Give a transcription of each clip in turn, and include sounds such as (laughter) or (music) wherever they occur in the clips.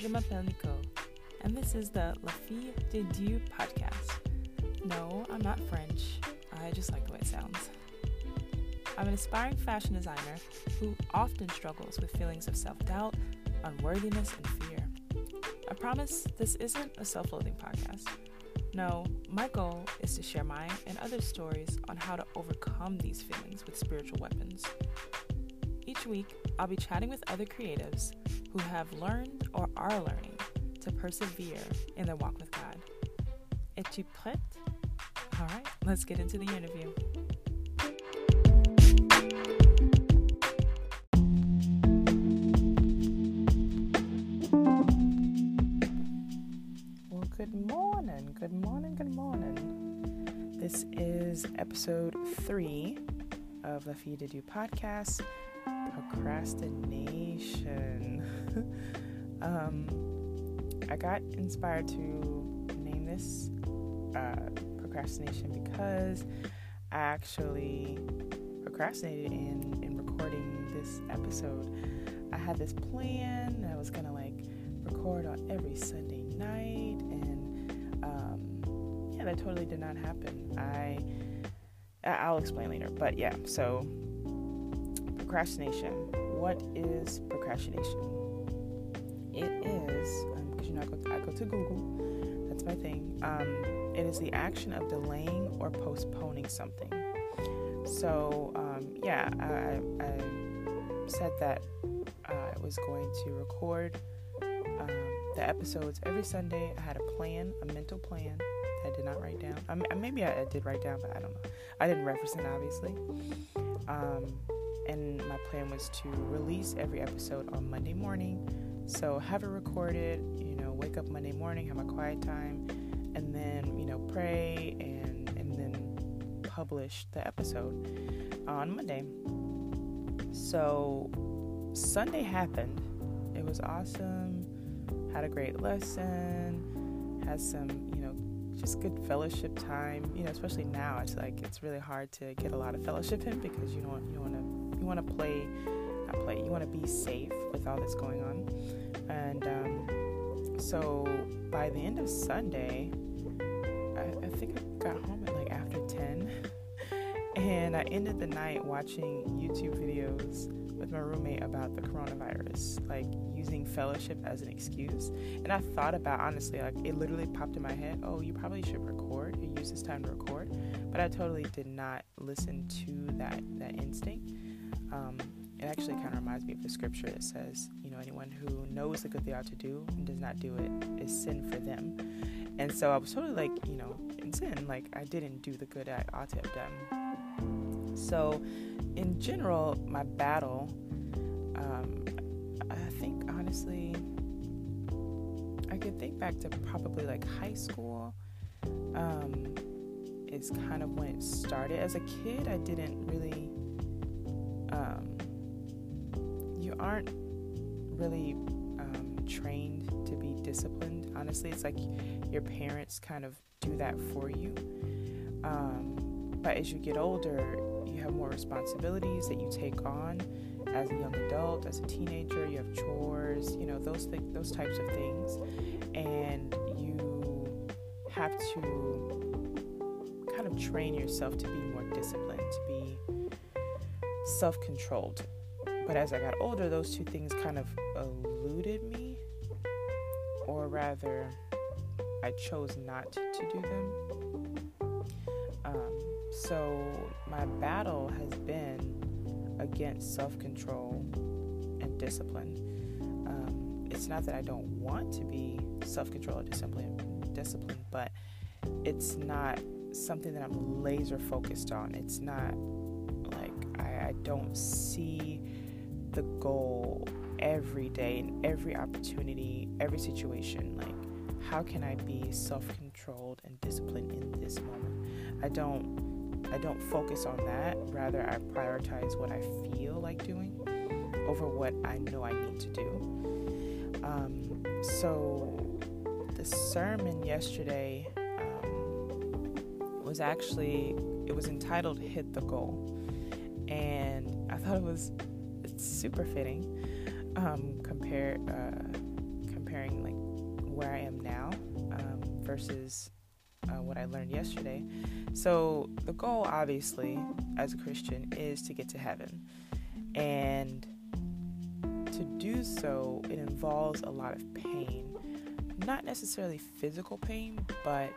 je m'appelle Nicole, and this is the La Fille de Dieu podcast. No, I'm not French, I just like the way it sounds. I'm an aspiring fashion designer who often struggles with feelings of self doubt, unworthiness, and fear. I promise this isn't a self loathing podcast. No, my goal is to share my and other stories on how to overcome these feelings with spiritual weapons. Each week, I'll be chatting with other creatives who have learned or are learning to persevere in their walk with God. Es-tu prête? All right, let's get into the interview. Well, good morning, good morning, good morning. This is episode three of the Fille de Dieu podcast procrastination. (laughs) um, I got inspired to name this uh, procrastination because I actually procrastinated in, in recording this episode. I had this plan, that I was gonna like record on every Sunday night, and um, yeah, that totally did not happen. I I'll explain later, but yeah, so procrastination. What is procrastination? It is because um, you know I go, I go to Google. That's my thing. Um, it is the action of delaying or postponing something. So um, yeah, I, I, said that I was going to record um, the episodes every Sunday. I had a plan, a mental plan I did not write down. Um, maybe I, I, did write down, but I don't know. I didn't reference it obviously. Um, and my plan was to release every episode on Monday morning. So have it recorded, you know, wake up Monday morning, have my quiet time, and then, you know, pray and and then publish the episode on Monday. So Sunday happened. It was awesome. Had a great lesson. Had some, you know, just good fellowship time. You know, especially now, it's like it's really hard to get a lot of fellowship in because you don't you don't want to want to play, not play, you want to be safe with all that's going on. And um, so by the end of Sunday, I, I think I got home at like after 10. (laughs) And I ended the night watching YouTube videos with my roommate about the coronavirus, like using fellowship as an excuse. And I thought about honestly, like it literally popped in my head, oh, you probably should record. You use this time to record. But I totally did not listen to that that instinct. Um, it actually kind of reminds me of the scripture that says, you know, anyone who knows the good they ought to do and does not do it is sin for them. And so I was totally like, you know, in sin, like I didn't do the good I ought to have done. So, in general, my battle, um, I think honestly, I could think back to probably like high school. Um, is kind of when it started. As a kid, I didn't really aren't really um, trained to be disciplined. Honestly, it's like your parents kind of do that for you. Um, but as you get older, you have more responsibilities that you take on as a young adult, as a teenager. You have chores, you know those th- those types of things, and you have to kind of train yourself to be more disciplined, to be self controlled. But as I got older, those two things kind of eluded me, or rather, I chose not to do them. Um, so my battle has been against self control and discipline. Um, it's not that I don't want to be self control or discipline, discipline, but it's not something that I'm laser focused on. It's not like I don't see the goal every day in every opportunity, every situation. Like, how can I be self-controlled and disciplined in this moment? I don't I don't focus on that. Rather, I prioritize what I feel like doing over what I know I need to do. Um, so, the sermon yesterday um, was actually it was entitled "Hit the Goal." and I thought it was super fitting um, compare, uh, comparing comparing like where I am now um, versus uh, what I learned yesterday. So the goal, obviously, as a Christian, is to get to heaven, and to do so, it involves a lot of pain. Not necessarily physical pain, but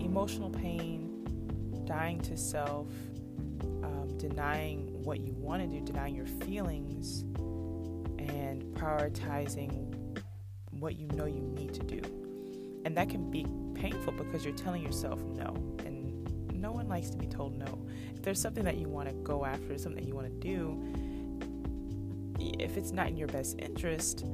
emotional pain, dying to self, um, denying what you want to do, denying your feelings, and prioritizing what you know you need to do. And that can be painful because you're telling yourself no. And no one likes to be told no. If there's something that you want to go after, something that you want to do, if it's not in your best interest,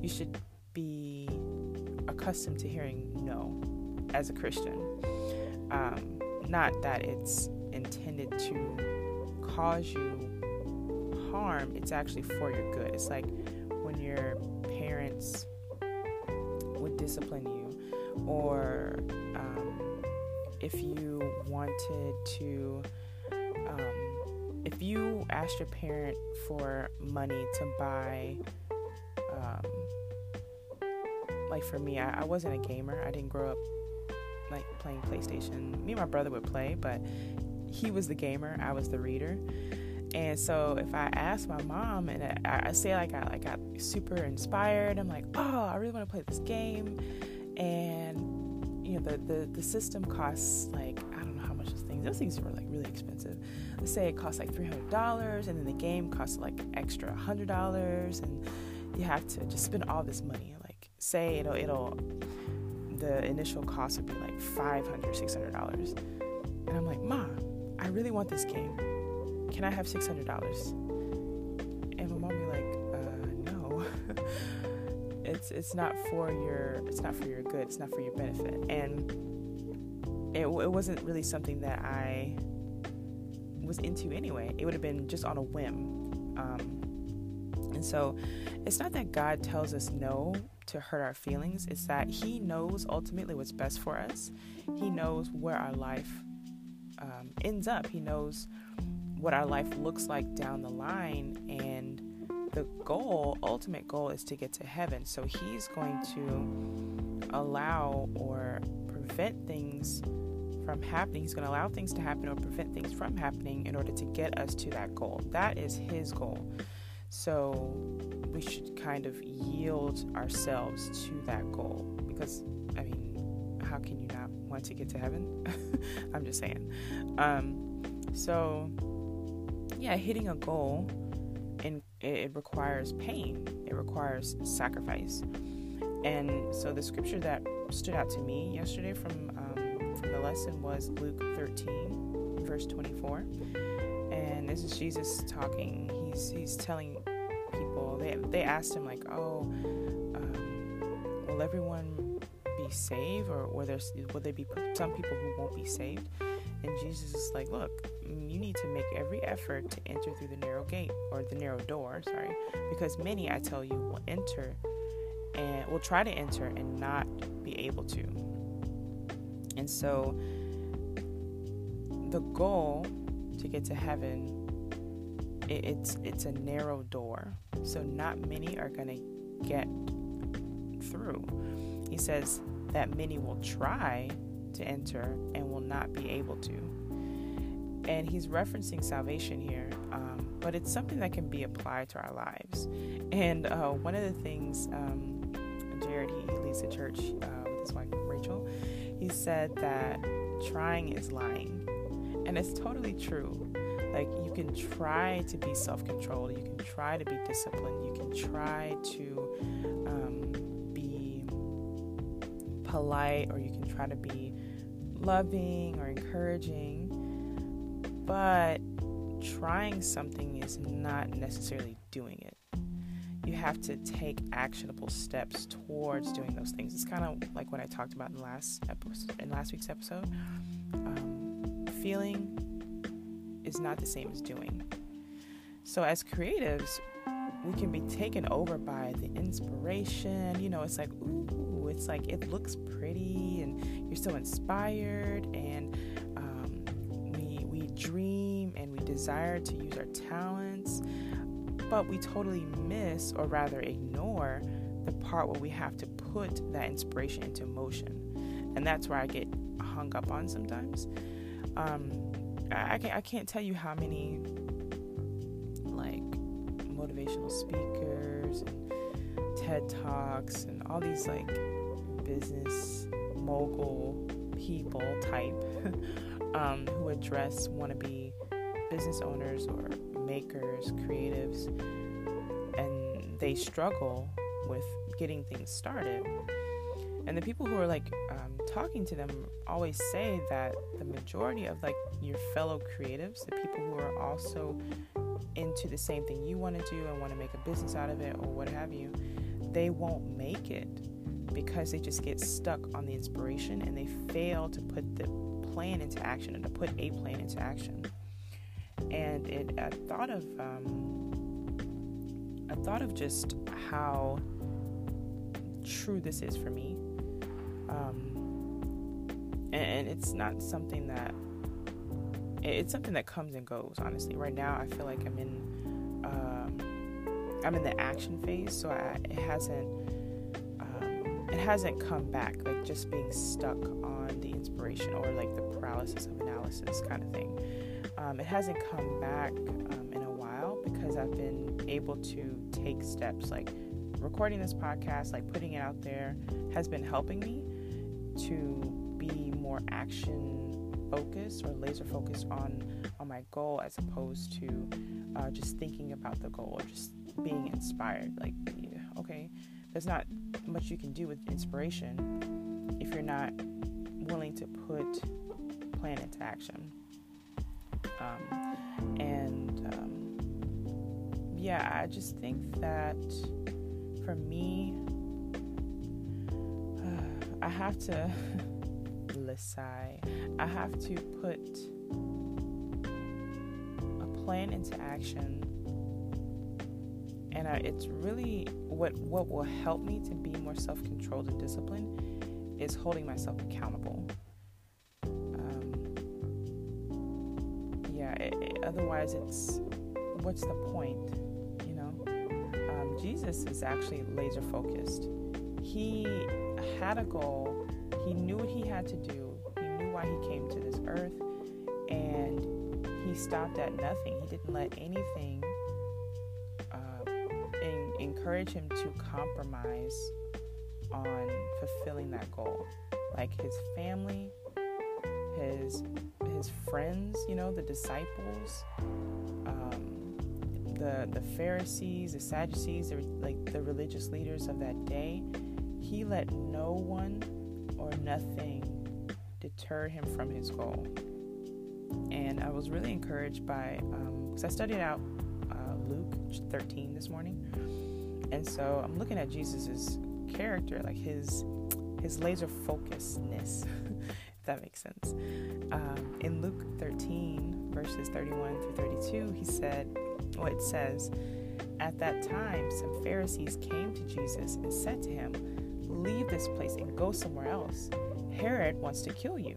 you should be accustomed to hearing no as a Christian. Um, not that it's intended to cause you harm, it's actually for your good. It's like when your parents would discipline you, or um, if you wanted to. Um, if you asked your parent for money to buy, um, like for me, I, I wasn't a gamer. I didn't grow up like playing PlayStation. Me and my brother would play, but he was the gamer. I was the reader. And so if I ask my mom and I, I say like I like got super inspired, I'm like, oh, I really want to play this game, and you know the the the system costs like I don't know how much those things. Those things were like really expensive. Let's say it costs like three hundred dollars, and then the game costs like extra hundred dollars, and you have to just spend all this money. Like say it'll it'll the initial cost would be like 500 600 dollars and i'm like mom i really want this game can i have 600 dollars? And my mom be like uh, no. (laughs) It's it's not for your it's not for your good it's not for your benefit. And it, it wasn't really something that i was into anyway. It would have been just on a whim. Um, and so it's not that god tells us no to hurt our feelings. It's that He knows ultimately what's best for us. He knows where our life um, ends up. He knows what our life looks like down the line. And the goal, ultimate goal, is to get to heaven. So He's going to allow or prevent things from happening. He's going to allow things to happen or prevent things from happening in order to get us to that goal. That is His goal. So we should kind of yield ourselves to that goal because, I mean, how can you not want to get to heaven? (laughs) I'm just saying. Um, so, yeah, hitting a goal and it requires pain. It requires sacrifice. And so the scripture that stood out to me yesterday from um, from the lesson was Luke 13, verse 24. And this is Jesus talking. He's he's telling people. They they asked him like, "Oh, um, will everyone saved, or will there will there be some people who won't be saved?" And Jesus is like, "Look, you need to make every effort to enter through the narrow gate or the narrow door, sorry, because many, I tell you, will enter and will try to enter and not be able to." And so the goal to get to heaven it, it's it's a narrow door so not many are going to get through he says that many will try to enter and will not be able to. And he's referencing salvation here um, but it's something that can be applied to our lives. And uh, one of the things um, jared he leads the church uh, with his wife rachel he said that trying is lying. And it's totally true. Like you can try to be self-controlled you can try to be disciplined you can try to um, polite or you can try to be loving or encouraging but trying something is not necessarily doing it you have to take actionable steps towards doing those things it's kind of like what i talked about in last episode in last week's episode um, feeling is not the same as doing. So, as creatives, we can be taken over by the inspiration. You know, it's like, ooh, it's like it looks pretty and you're so inspired, and um, we, we dream and we desire to use our talents, but we totally miss or rather ignore the part where we have to put that inspiration into motion. And that's where I get hung up on sometimes. Um, I, can't, I can't tell you how many like motivational speakers and TED Talks and all these like business mogul people type (laughs) um, who address wannabe business owners or makers, creatives, and they struggle with getting things started. And the people who are like um, talking to them always say that the majority of like your fellow creatives, the people who are also into the same thing you want to do and want to make a business out of it or what have you, they won't make it because they just get stuck on the inspiration and they fail to put the plan into action and to put a plan into action. And it, I thought of, um, I thought of just how true this is for me. Um, and, it's not something that it's something that comes and goes. Honestly, right now I feel like I'm in um, I'm in the action phase, so I, it hasn't it hasn't come back. Like just being stuck on the inspiration or like the paralysis of analysis kind of thing. Um, it hasn't come back um, in a while because I've been able to take steps like recording this podcast, like putting it out there, has been helping me to be more action focused or laser focused on on my goal as opposed to uh, just thinking about the goal or just being inspired. Like, okay, there's not much you can do with inspiration if you're not willing to put plan into action. Um, and um, yeah, I just think that for me, uh, (sighs) I have to, (laughs) Lisai, I have to put a plan into action. And I, it's really what what will help me to be more self-controlled and disciplined is holding myself accountable. Yeah, otherwise it's what's the point you know? Um, jesus is actually laser focused. He had a goal. He knew what he had to do. He knew why he came to this earth and he stopped at nothing. He didn't let anything in, encourage him to compromise on fulfilling that goal like his family his his friends, you know, the disciples, um, the the Pharisees, the Sadducees, the, like the religious leaders of that day. He let no one or nothing deter him from his goal. And I was really encouraged by because um, I studied out uh, Luke 13 this morning, and so I'm looking at Jesus's character, like his his laser focusedness. (laughs) If that makes sense. Um, in Luke 13, verses 31 through 32, he said, well, it says, At that time, some Pharisees came to Jesus and said to him, Leave this place and go somewhere else. Herod wants to kill you.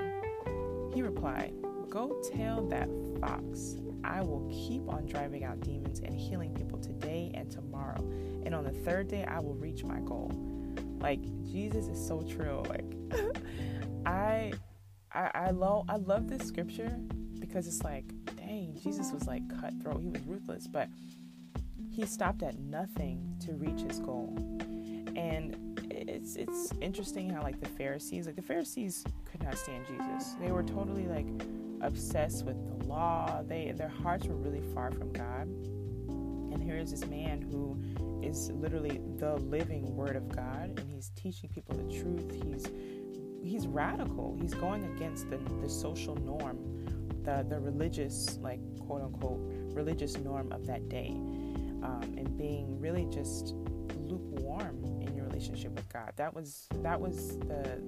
He replied, Go tell that fox, I will keep on driving out demons and healing people today and tomorrow. And on the third day, I will reach my goal. Like, Jesus is so true. Like, (laughs) I I, I love I love this scripture because it's like, dang, Jesus was like cutthroat. He was ruthless, but he stopped at nothing to reach his goal. And it's it's interesting how like the Pharisees, like the Pharisees could not stand Jesus. They were totally like obsessed with the law. They their hearts were really far from God. And here is this man who is literally the living word of God and he's teaching people the truth. He's he's radical. He's going against the, the social norm, the the religious like quote unquote religious norm of that day, um, and being really just lukewarm in your relationship with God. That was that was the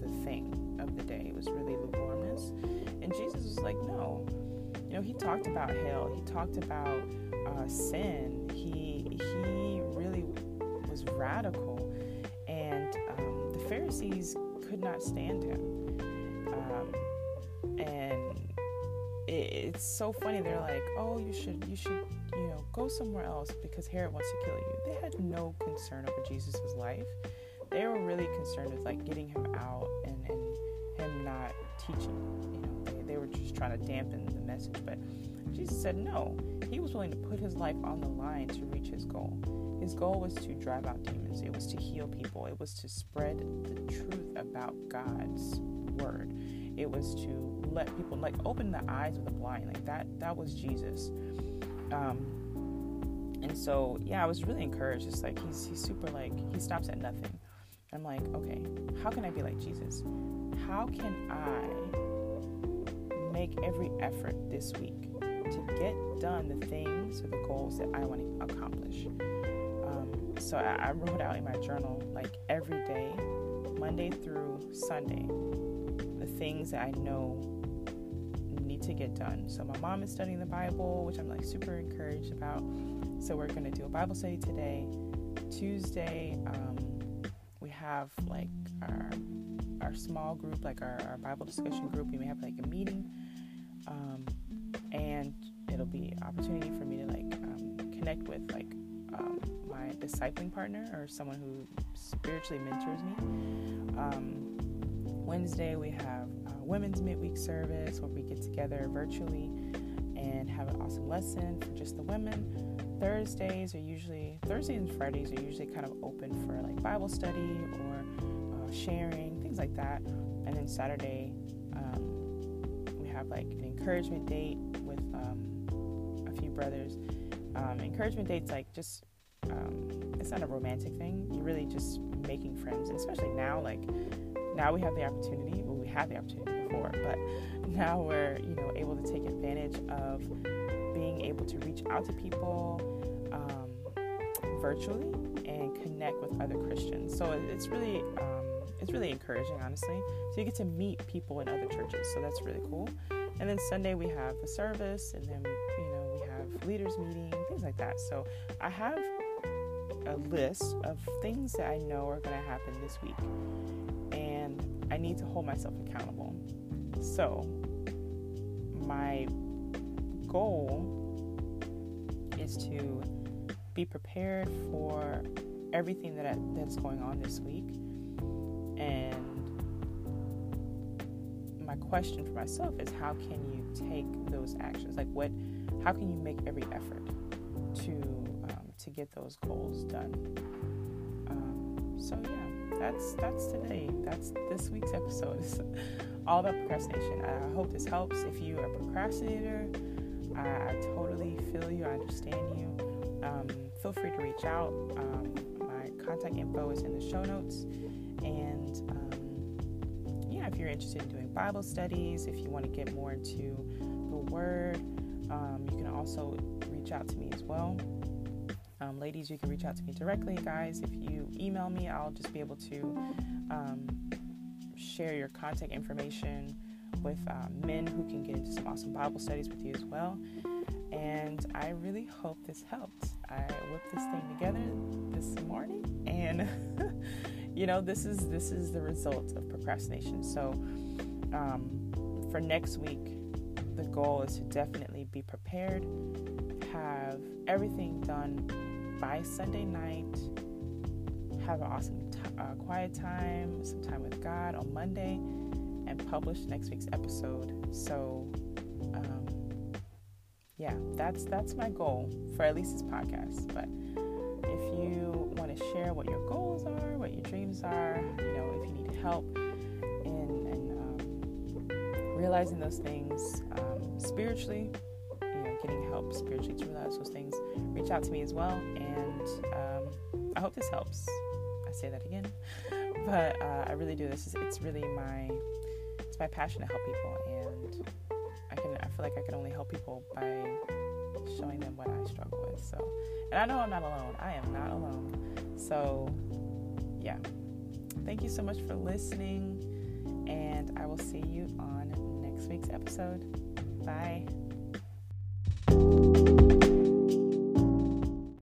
the thing of the day. It was really lukewarmness, and Jesus was like, no. You know, he talked about hell. He talked about uh, sin. He he really was radical, and um, the Pharisees could not stand him. Um, and it, it's so funny. They're like, "Oh, you should, you should, you know, go somewhere else because Herod wants to kill you. They had no concern over Jesus' life. They were really concerned with like getting him out and, and him not teaching. Trying to dampen the message. But Jesus said no. He was willing to put his life on the line to reach his goal. His goal was to drive out demons. It was to heal people. It was to spread the truth about God's word. It was to let people like open the eyes of the blind. Like that that was Jesus. Um, and so yeah, I was really encouraged. Just like he's he's super like he stops at nothing. I'm like, okay, how can I be like Jesus? How can I make every effort this week to get done the things or the goals that I want to accomplish? Um, so I, I wrote out in my journal like every day, Monday through Sunday, the things that I know need to get done. So my mom is studying the Bible, which I'm like super encouraged about. So we're gonna do a Bible study today. Tuesday, um, we have like our our small group, like our, our Bible discussion group. We may have like a meeting, um, and it'll be opportunity for me to like um, connect with like um, my discipling partner or someone who spiritually mentors me. Um, Wednesday we have women's midweek service where we get together virtually and have an awesome lesson for just the women. Thursdays are usually Thursdays and Fridays are usually kind of open for like Bible study or uh, sharing things like that. And then Saturday have like an encouragement date with um, a few brothers. Um, encouragement dates like just um, it's not a romantic thing. You're really just making friends, and especially now like now we have the opportunity. Well, we had the opportunity before, but (laughs) now we're you know able to take advantage of being able to reach out to people um, virtually and connect with other Christians. So it's really um, it's really encouraging, honestly. So you get to meet people in other churches, so that's really cool. And then Sunday we have the service, and then you know we have leaders meeting, things like that. So I have a list of things that I know are going to happen this week, and I need to hold myself accountable. So, my goal is to be prepared for everything that I, that's going on this week. And my question for myself is how can you take those actions? Like what how can you make every effort to um, to get those goals done? Um, so yeah, that's that's today. That's this week's episode. all about procrastination. I hope this helps. If you are a procrastinator, I, I totally feel you, I understand you. Um, feel free to reach out. Um, my contact info is in the show notes. And um, if you're interested in doing Bible studies, if you want to get more into the Word, um, you can also reach out to me as well. Um, ladies, you can reach out to me directly. Guys, if you email me, I'll just be able to um, share your contact information with uh, men who can get into some awesome Bible studies with you as well. And I really hope this helped. I whipped this thing together you know this is this is the result of procrastination. So um, for next week, the goal is to definitely be prepared, have everything done by Sunday night, have an awesome t- uh, quiet time, some time with God on Monday, and publish next week's episode. So, um, yeah, that's that's my goal for at least this podcast. But share what your goals are, what your dreams are, you know, if you need help in, in um, realizing those things um, spiritually, you know, getting help spiritually to realize those things, reach out to me as well. And um, I hope this helps. I say that again, (laughs) but uh, I really do. This is it's really my it's my passion to help people, and I can I feel like I can only help people by showing them what I struggle with. So, and I know I'm not alone. I am not alone. So, yeah. Thank you so much for listening, and I will see you on next week's episode. Bye.